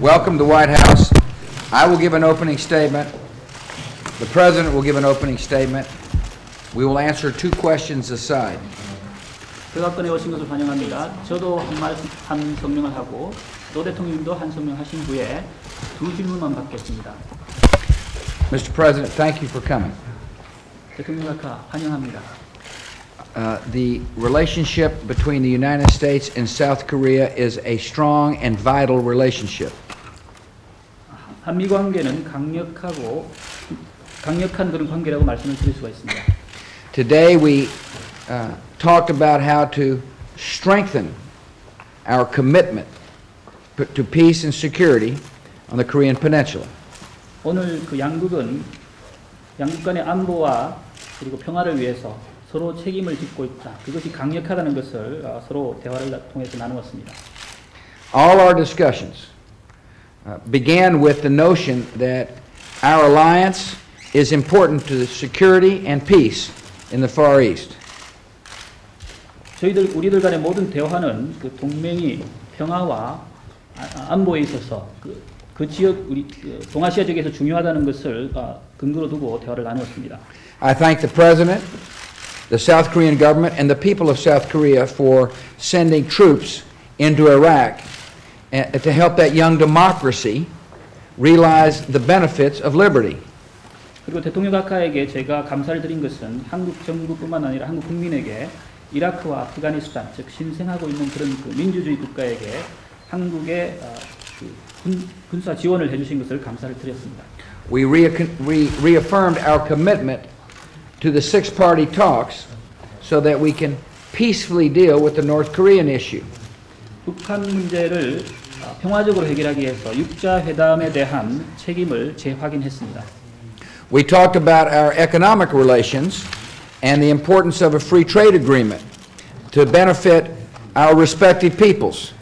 Welcome to the White House. I will give an opening statement. The President will give an opening statement. We will answer two questions aside. 백악관에 오신 것을 환영합니다. 저도 한 말씀, 한 성명을 하고 노 대통령도 한 성명 하신 후에 두 질문만 받겠습니다. Mr. President, thank you for coming. 대통령 각하 환영합니다. Uh, the relationship between the United States and South Korea is a strong and vital relationship. 한미 관계는 강력하고 강력한 그런 관계라고 말씀을 드릴 수가 있습니다. Today we uh, talked about how to strengthen our commitment to peace and security on the Korean Peninsula. 오늘 그 양국은 양국 간의 안보와 그리고 평화를 위해서 서로 책임을 짓고 있다. 그것이 강력하다는 것을 어, 서로 대화를 나- 통해서 나누었습니다. All our discussions uh, began with the notion that our alliance is important to the security and peace in the Far East. 저희들 우리들 간의 모든 대화는 그 동맹이 평화와 아- 안보에 있어서 그, 그 지역 우리 그 동아시아 지역에서 중요하다는 것을 아, 근거로 두고 대화를 나누었습니다. I thank the President, the South Korean government, and the people of South Korea for sending troops into Iraq uh, to help that young democracy realize the benefits of liberty. 그리고 대통령 각하에게 제가 감사를 드린 것은 한국 정부뿐만 아니라 한국 국민에게 이라크와 아프가니스탄 즉 신생하고 있는 그런 그 민주주의 국가에게 한국의 아, 그 군, 군사 지원을 해주신 것을 감사를 드렸습니다. We rea- we reaffirmed our commitment to the six-party talks so that we can peacefully deal with the North Korean issue. 북한 문제를 아, 평화적으로 해결하기 위해서 육자 회담에 대한 책임을 재확인했습니다. We talked about our economic relations and the importance of a free trade agreement to benefit our respective peoples.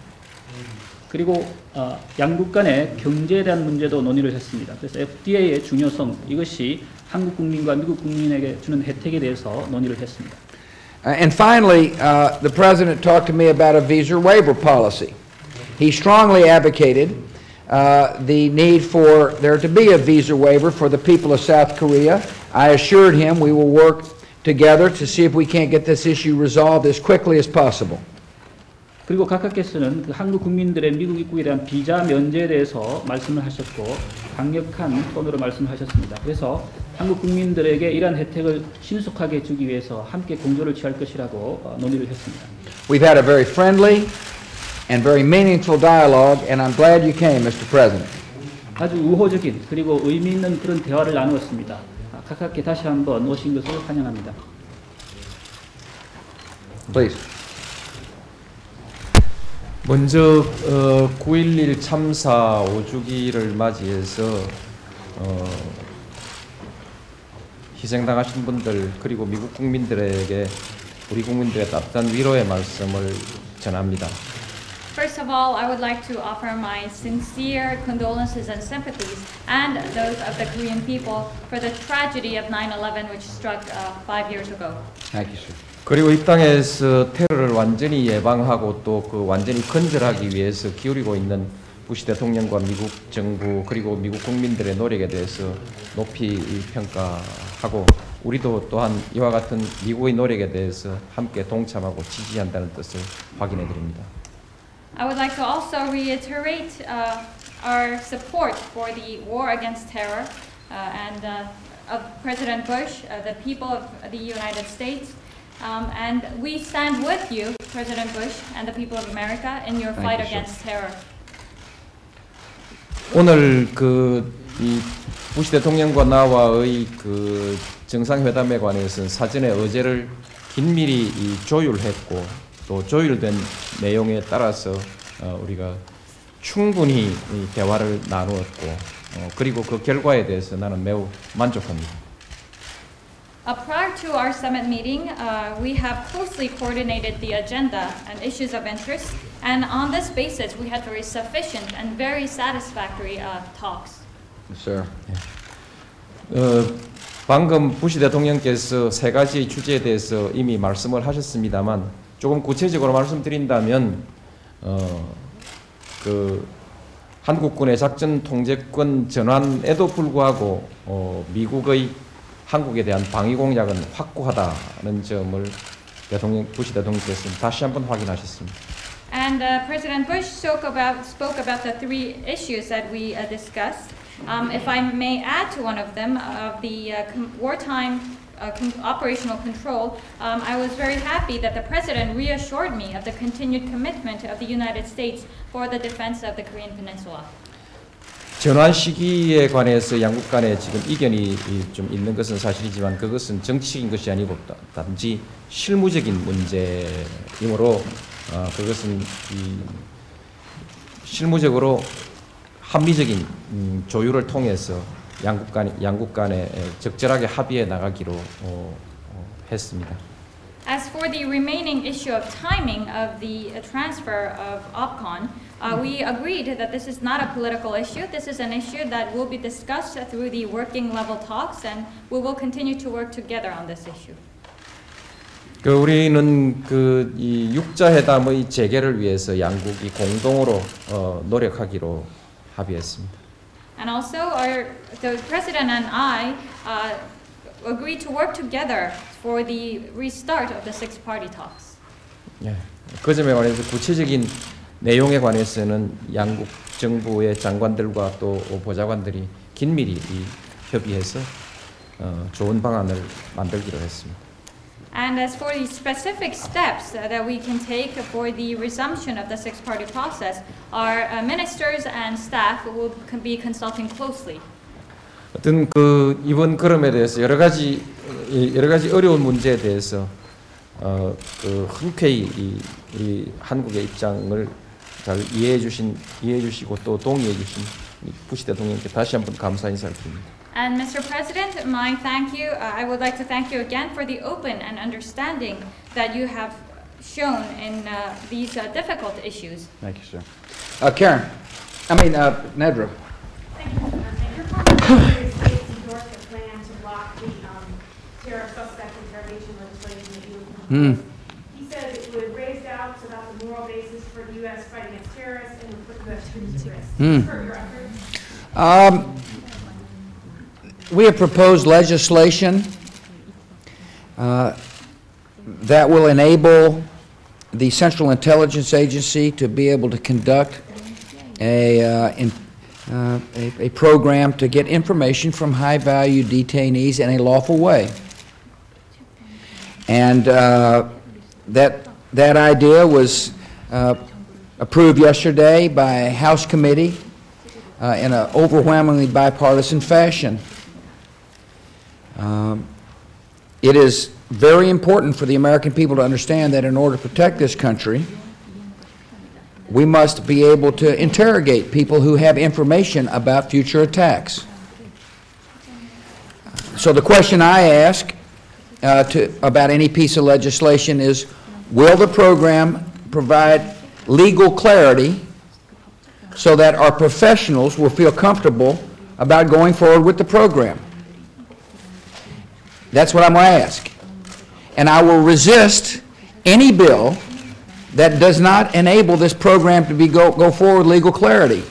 그리고 어, 양국 간의 경제에 대한 문제도 논의를 했습니다. 그래서 FDA의 중요성 이것이 한국 국민과 미국 국민에게 주는 혜택에 대해서 논의를 했습니다. Uh, And finally, uh, the President talked to me about a visa waiver policy. He strongly advocated uh, the need for there to be a visa waiver for the people of South Korea. I assured him we will work together to see if we can't get this issue resolved as quickly as possible. 그리고 각하께서는 그 한국 국민들의 미국 입국에 대한 비자 면제에 대해서 말씀을 하셨고 강력한 톤으로 말씀하셨습니다. 그래서 한국 국민들에게 이러한 혜택을 신속하게 주기 위해서 함께 공조를 취할 것이라고 어, 논의를 했습니다. We've had a very friendly and very meaningful dialogue, and I'm glad you came, Mr. President. 아주 우호적인 그리고 의미 있는 그런 대화를 나누었습니다. 아, 각하께 다시 한번 오신 것을 환영합니다. Please. 먼저 어, 9.11 참사 5주기를 맞이해서 어, 희생당하신 분들 그리고 미국 국민들에게 우리 국민들의 따뜻한 위로의 말씀을 전합니다. First of all, I would like to offer my sincere condolences and sympathies and those of the Korean people for the tragedy of 9-11 which struck uh, five years ago. Sir. 그리고 이 땅에서 테러를 완전히 예방하고 또 그 완전히 근절하기 위해서 기울이고 있는 부시 대통령과 미국 정부 그리고 미국 국민들의 노력에 대해서 높이 평가하고 우리도 또한 이와 같은 미국의 노력에 대해서 함께 동참하고 지지한다는 뜻을 확인해 드립니다. I would like to also reiterate uh, our support for the war against terror uh, and uh, of President Bush, uh, the people of the United States. Um, and we stand with you, President Bush, and the people of America in your Thank fight you, sir. against terror. 오늘 그이 부시 대통령과 나와의 그 정상회담에 관해서는 사전에 어제를 긴밀히 이 조율했고 또 조율된 내용에 따라서 어, 우리가 충분히 이 대화를 나누었고 어, 그리고 그 결과에 대해서 나는 매우 만족합니다. Uh, prior to our summit meeting, uh, we have closely coordinated the agenda and issues of interest, and on this basis, we had very sufficient and very satisfactory uh, talks. Sir. 어, 방금 부시 대통령께서 세 가지 주제에 대해서 이미 말씀을 하셨습니다만 조금 구체적으로 말씀드린다면 어, 그 한국군의 작전 통제권 전환에도 불구하고 어, 미국의 한국에 대한 방위 공약은 확고하다는 점을 대통령 부시 대통령께서 다시 한번 확인하셨습니다. And uh, President Bush spoke about, spoke about the three issues that we uh, discussed. Um, if I may add to one of them, of the uh, wartime uh, com- operational control, um, I was very happy that the President reassured me of the continued commitment of the United States for the defense of the Korean Peninsula. 전환 시기에 관해서 양국 간에 지금 이견이 이- 좀 있는 것은 사실이지만 그것은 정치적인 것이 아니고 다- 단지 실무적인 문제이므로 어, 그것은 이 실무적으로 합리적인 음, 조율을 통해서 양국 간 양국 간에 적절하게 합의해 나가기로 어, 어, 했습니다. As for the remaining issue of timing of the uh, transfer of OPCON, uh, we agreed that this is not a political issue. This is an issue that will be discussed through the working level talks, and we will continue to work together on this issue. 그 우리는 그 이 육자 회담의 재개를 위해서 양국이 공동으로 어, 노력하기로 합의했습니다. And also, our, the President and I uh, agreed to work together for the restart of the six party talks. 예. 그 점에 관해서 구체적인 내용에 관해서는 양국 정부의 장관들과 또 보좌관들이 긴밀히 이 협의해서 어, 좋은 방안을 만들기로 했습니다. And as for the specific steps uh, that we can take for the resumption of the six party process, our uh, ministers and staff will be consulting closely. 어떤 그 이번 걸음에 대해서 여러 가지 이 여러 가지 어려운 문제에 대해서 어, 그 흔쾌히 이, 이 한국의 입장을 잘 이해해 주신 이해해 주시고 또 동의해 주신 이 부시 대통령께 다시 한번 감사 인사를 드립니다. And Mr. President, my thank you. Uh, I would like to thank you again for the open and understanding that you have shown in uh, these uh, difficult issues. Thank you, sir. Uh, Karen, I mean, uh, Nedra. Thank you, Mr. President. Your former Secretary State's endorsed a plan to block the um, terror suspect interrogation legislation that you proposed. He says it would raise doubts about the moral basis for the U.S. fight against terrorists and would put U.S. troops at risk. For your efforts. Um, we have proposed legislation uh, that will enable the Central Intelligence Agency to be able to conduct a, uh, in- uh, a a program to get information from high-value detainees in a lawful way. And uh, that, that idea was uh, approved yesterday by a House committee uh, in an overwhelmingly bipartisan fashion. Um, It is very important for the American people to understand that in order to protect this country, we must be able to interrogate people who have information about future attacks. So the question I ask uh, to, about any piece of legislation is, will the program provide legal clarity so that our professionals will feel comfortable about going forward with the program? That's what I'm going to ask. And I will resist any bill that does not enable this program to be, go, go forward legal clarity.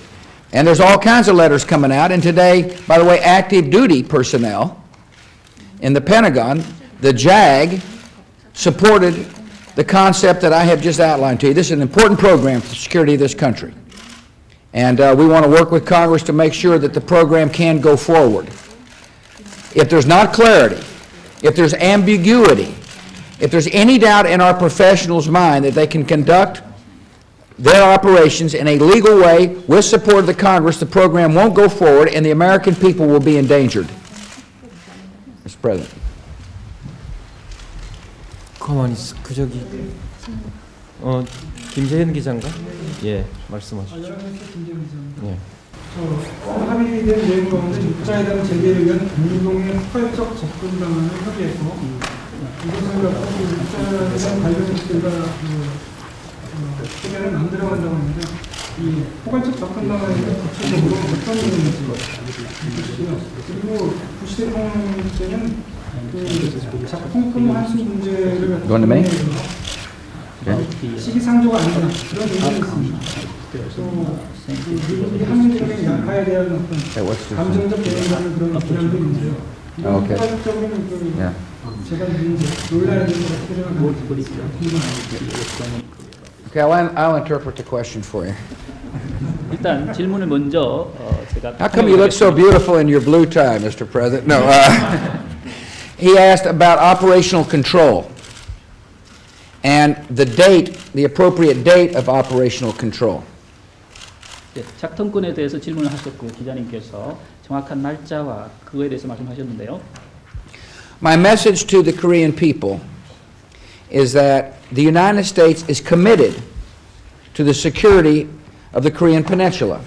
And there's all kinds of letters coming out, and today, by the way, active duty personnel in the Pentagon, the JAG, supported the concept that I have just outlined to you. This is an important program for the security of this country. And uh, we want to work with Congress to make sure that the program can go forward. If there's not clarity, if there's ambiguity, if there's any doubt in our professionals' mind that they can conduct their operations in a legal way with support of the Congress, the program won't go forward and the American people will be endangered. Mr. President. 가만히 있어. 그 저기 어 김재현 기자인가? 예, 말씀하시죠. 예. 저 합의된 내용 가운데 육자회담 재개를 위한 공동의 포괄적 접근 방안을 협의해서 이것을 갖고 그 육자회담 관련들과 그 어, 해결을 만들어 간다고 하는데 이 포괄적 접근 방안에는 구체적으로 어떤 내용인지. 그리고 부시 대통령께는 그 작품품 환수 문제를 갖고 시기상조가 아니다 그런 의견이 있습니다. 또 그, 한국적인 약화에 대한 어떤 Hey, what's this? 감정적 대응하는 그런 비난도 있는데요. 아, 오케이. 포괄적으로는 그 Yeah. 제가 이제 논란이 되는 것 어떻게 생각하는지 Okay, I'll, I'll interpret the question for you. 일단 질문을 먼저 어, 제가 How come you look so beautiful in your blue tie, Mr. President? No, uh, he asked about operational control and the date, the appropriate date of operational control. 네, 작동권에 대해서 질문을 하셨고 기자님께서 정확한 날짜와 그거에 대해서 말씀하셨는데요. My message to the Korean people is that the United States is committed to the security of the Korean Peninsula.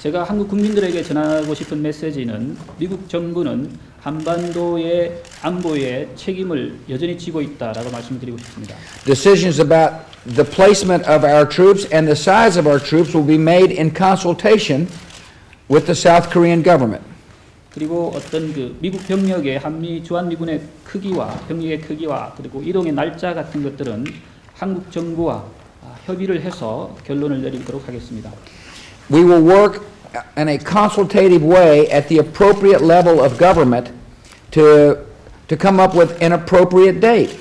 제가 한국 국민들에게 전하고 싶은 메시지는 미국 정부는 한반도의 안보에 책임을 여전히 지고 있다라고 말씀드리고 싶습니다. Decisions about the placement of our troops and the size of our troops will be made in consultation with the South Korean government. 그리고 어떤 그 미국 병력의 한미 주한 미군의 크기와 병력의 크기와 그리고 이동의 날짜 같은 것들은 한국 정부와 아, 협의를 해서 결론을 내리도록 하겠습니다. We will work in a consultative way at the appropriate level of government to, to come up with an appropriate date.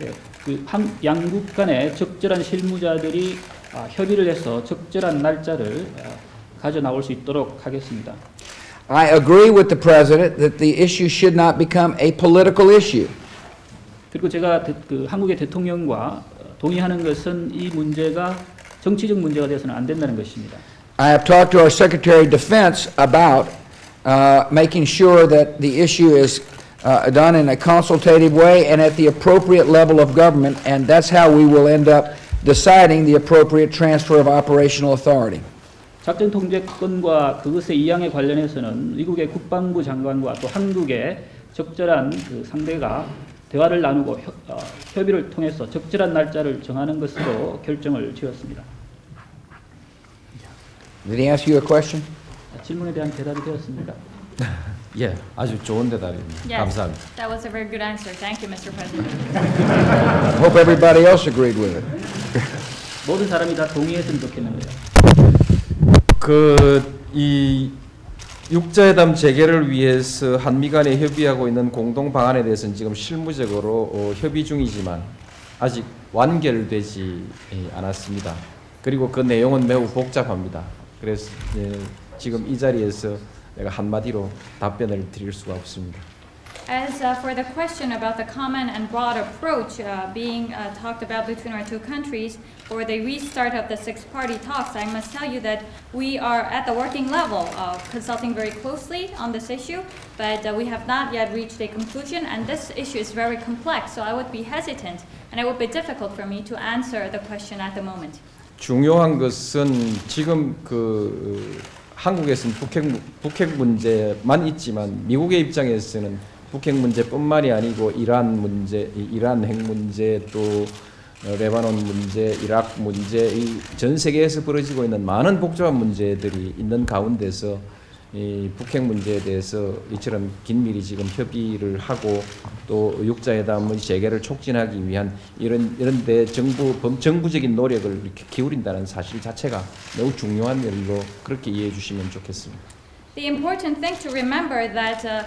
예, 그 한, 양국 간의 적절한 실무자들이 아, 협의를 해서 적절한 날짜를 아, 가져 나올 수 있도록 하겠습니다. I agree with the President that the issue should not become a political issue. 그리고 제가 대- 그 한국의 대통령과 어, 동의하는 것은 이 문제가 정치적 문제가 되어서는 안 된다는 것입니다. I have talked to our Secretary of Defense about uh, making sure that the issue is uh, done in a consultative way and at the appropriate level of government, and that's how we will end up deciding the appropriate transfer of operational authority. 작전 통제권과 그것의 이양에 관련해서는 미국의 국방부 장관과 또 한국의 적절한 그 상대가 대화를 나누고 협, 어, 협의를 통해서 적절한 날짜를 정하는 것으로 결정을 지었습니다. Did he ask you a question? 질문에 대한 대답이 되었습니까? 예, 아주 좋은 대답입니다. Yes, 감사합니다. that was a very good answer. Thank you, Mr. President. I hope everybody else agreed with it. 모든 사람이 다 동의했으면 좋겠는데요. 그이 육자회담 재개를 위해서 한미 간에 협의하고 있는 공동 방안에 대해서는 지금 실무적으로 어, 협의 중이지만 아직 완결되지 예, 않았습니다. 그리고 그 내용은 매우 복잡합니다. 그래서 예, 지금 이 자리에서 내가 한마디로 답변을 드릴 수가 없습니다. As uh, for the question about the common and broad approach uh, being uh, talked about between our two countries for the restart of the six party talks, I must tell you that we are at the working level uh, consulting very closely on this issue, but uh, we have not yet reached a conclusion, and this issue is very complex, so I would be hesitant and it would be difficult for me to answer the question at the moment. 중요한 것은 지금 그 한국에서는 북핵 북핵 문제만 있지만 미국의 입장에서는 북핵 문제뿐만이 아니고 이란 문제, 이- 이란 핵 문제 또 어, 레바논 문제, 이라크 문제, 이전 세계에서 벌어지고 있는 많은 복잡한 문제들이 있는 가운데서 이 북핵 문제에 대해서 이처럼 긴밀히 지금 협의를 하고 또 육자회담의 재개를 촉진하기 위한 이런 이런 데 정부 범- 정부적인 노력을 이렇게 기울인다는 사실 자체가 매우 중요한 일로 그렇게 이해해 주시면 좋겠습니다. The important thing to remember that uh,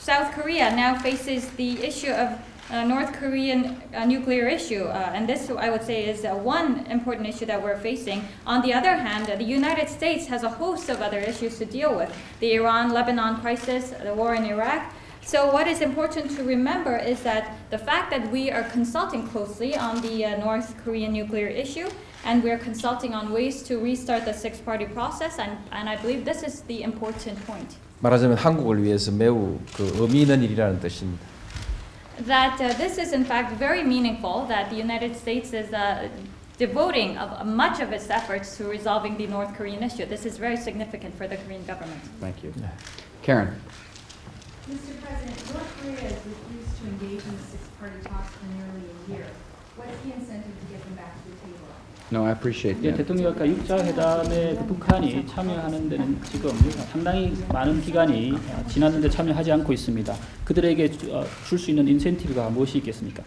South Korea now faces the issue of North Korean uh, nuclear issue, uh, and this I would say is uh, one important issue that we're facing. On the other hand, uh, the United States has a host of other issues to deal with: the Iran-Lebanon crisis, the war in Iraq. So what is important to remember is that the fact that we are consulting closely on the uh, North Korean nuclear issue and we're consulting on ways to restart the six-party process, and, and I believe this is the important point. 말하자면 한국을 위해서 매우 그 의미 있는 일이라는 뜻입니다. that uh, this is in fact very meaningful, that the United States is uh, devoting of, much of its efforts to resolving the North Korean issue. This is very significant for the Korean government. Thank you. Karen? Mr. President, North Korea has refused to engage in the six-party talks for nearly a year. What's the incentive to get them back to the table? No, I appreciate 예, that. 대통령 아까 6자 회담에 그 북한이 참여하는 데는 지금 상당히 많은 기간이 어, 지났는데 참여하지 않고 있습니다. 그들에게 줄 수 있는 인센티브가 무엇이 있겠습니까?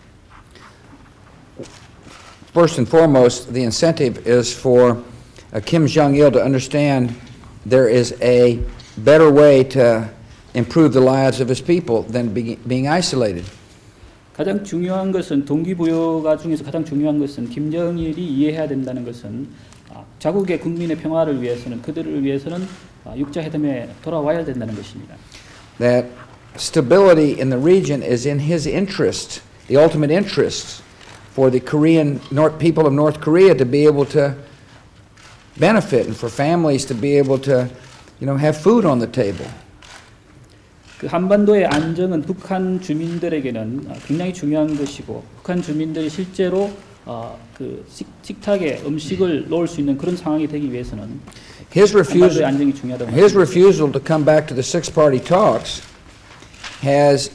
First and foremost, the incentive is for uh, Kim Jong-il to understand there is a better way to improve the lives of his people than be- being isolated. 가장 중요한 것은 동기부여가 중에서 가장 중요한 것은 김정일이 이해해야 된다는 것은 아, 자국의 국민의 평화를 위해서는 그들을 위해서는 아, 육자 회담에 돌아와야 된다는 것입니다. That stability in the region is in his interest, the ultimate interest for the Korean North, people of North Korea to be able to benefit and for families to be able to, you know, have food on the table. 그 한반도의 안정은 북한 주민들에게는 아, 굉장히 중요한 것이고 북한 주민들이 실제로 어, 그 식, 식탁에 음식을 놓을 수 있는 그런 상황이 되기 위해서는 His refusal, 한반도의 안정이 중요하다고 his 말씀드립니다. refusal to come back to the six-party talks has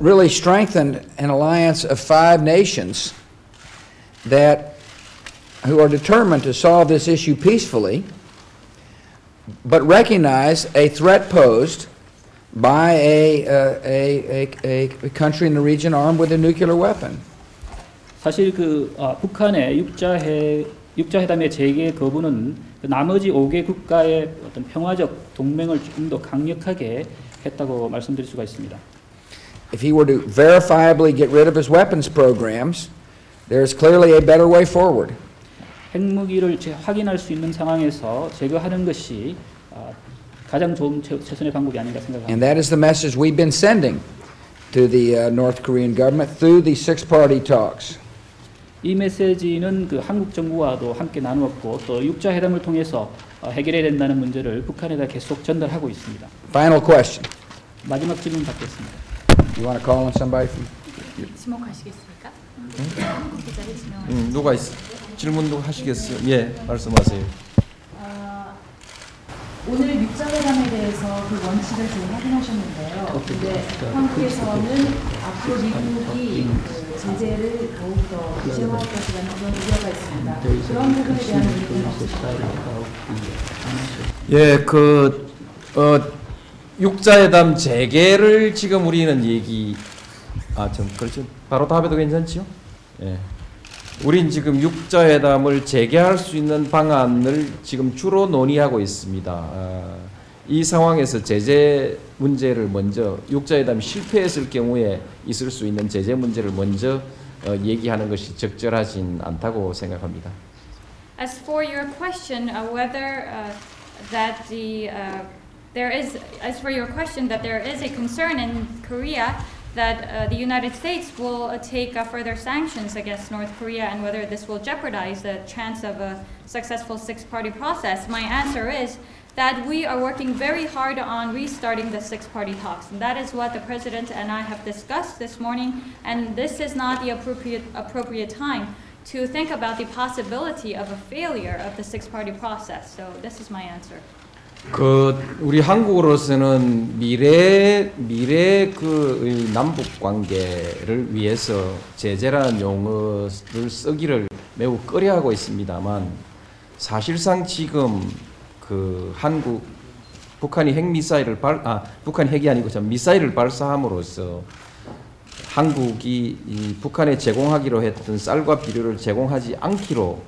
really strengthened an alliance of five nations that, who are determined to solve this issue peacefully, but recognize a threat posed by a, uh, a, a, a country in the region armed with a nuclear weapon. 사실 그 아, 북한의 육자회 육자회담의 재개 거부는 그 나머지 5개 국가의 어떤 평화적 동맹을 조금 더 강력하게 했다고 말씀드릴 수가 있습니다. If he were to verifiably get rid of his weapons programs, there is clearly a better way forward. 핵무기를 제- 확인할 수 있는 상황에서 제거하는 것이 아, 가장 좋은 최, 최선의 방법이 아닌가 And 생각합니다. that is the message we've been sending to the uh, North Korean government through the six-party talks. 이 메시지는 그 한국 정부와도 함께 나누었고 또 육자 회담을 통해서 어, 해결해야 된다는 문제를 북한에다 계속 전달하고 있습니다. Final question. 마지막 질문 받겠습니다. You want to call on somebody from? 지목하시겠습니까? 지명. 음, 누가 있, 질문도 하시겠어요? 예, 말씀하세요. 아, 오늘 육자회담에 대해서 그 원칙을 지금 확인하셨는데요. 근데 한국에서는 앞으로 미국이 그 제재를 더욱더 구체화할 것이라는 그런 우려가 있습니다. 그런 부분에 대한 의견은 없으실까요? 예, 그 어, 육자회담 재개를 지금 우리는 얘기 아, 좀 그렇죠. 바로 답해도 괜찮지요? 예. 우린 지금 육자회담을 재개할 수 있는 방안을 지금 주로 논의하고 있습니다. 아, 이 상황에서 제재 문제를 먼저 육자회담이 실패했을 경우에 있을 수 있는 제재 문제를 먼저 어, 얘기하는 것이 적절하진 않다고 생각합니다. As for your question, uh, whether uh, that the uh, there is, as for your question that there is a concern in Korea that uh, the United States will uh, take uh, further sanctions against North Korea and whether this will jeopardize the chance of a successful six-party process, my answer is that we are working very hard on restarting the six-party talks. And that is what the President and I have discussed this morning, and this is not the appropriate, appropriate time to think about the possibility of a failure of the six-party process. So this is my answer. 그 우리 한국으로서는 미래 미래 그이 남북 관계를 위해서 제재라는 용어를 쓰기를 매우 꺼려하고 있습니다만 사실상 지금 그 한국 북한이 핵 미사일을 발아 북한이 핵이 아니고 전 미사일을 발사함으로써 한국이 이 북한에 제공하기로 했던 쌀과 비료를 제공하지 않기로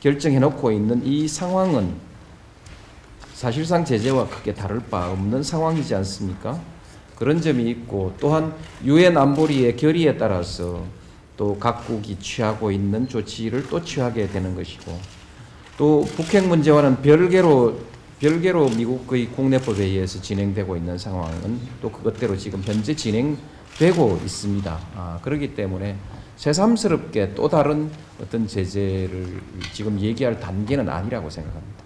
결정해 놓고 있는 이 상황은 사실상 제재와 크게 다를 바 없는 상황이지 않습니까? 그런 점이 있고 또한 유엔 안보리의 결의에 따라서 또 각국이 취하고 있는 조치를 또 취하게 되는 것이고 또 북핵 문제와는 별개로 별개로 미국의 국내법에 의해서 진행되고 있는 상황은 또 그것대로 지금 현재 진행되고 있습니다. 아, 그렇기 때문에 새삼스럽게 또 다른 어떤 제재를 지금 얘기할 단계는 아니라고 생각합니다.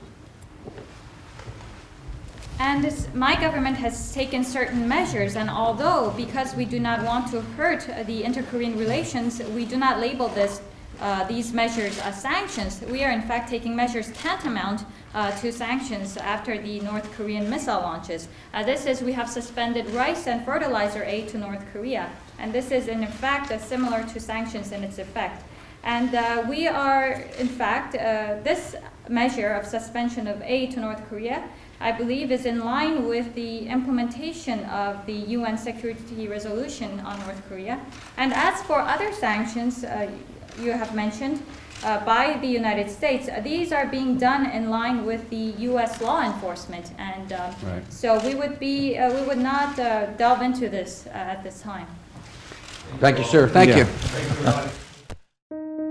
And my government has taken certain measures, and although, because we do not want to hurt the inter-Korean relations, we do not label this, uh, these measures as sanctions, we are in fact taking measures tantamount uh, to sanctions after the North Korean missile launches. Uh, this is, we have suspended rice and fertilizer aid to North Korea, and this is in fact similar to sanctions in its effect. And uh, we are, in fact, uh, this measure of suspension of aid to North Korea, I believe, is in line with the implementation of the UN Security Resolution on North Korea. And as for other sanctions uh, you have mentioned uh, by the United States, uh, these are being done in line with the U.S. law enforcement. And um, so we would be, uh, we would not uh, delve into this uh, at this time. Thank you, sir. Thank you.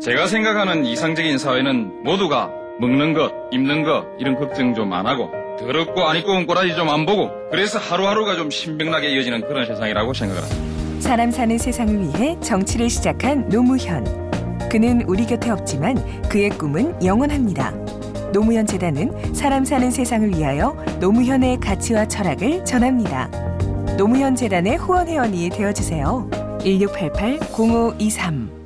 제가 생각하는 이상적인 사회는 모두가 먹는 것, 입는 것 이런 걱정 좀 안 하고 더럽고 안 입고 온 꼬라지 좀 안 보고 그래서 하루하루가 좀 신명나게 이어지는 그런 세상이라고 생각을 합니다. 사람 사는 세상을 위해 정치를 시작한 노무현. 그는 우리 곁에 없지만 그의 꿈은 영원합니다. 노무현 재단은 사람 사는 세상을 위하여 노무현의 가치와 철학을 전합니다. 노무현 재단의 후원 회원이 되어 주세요. 1688 0523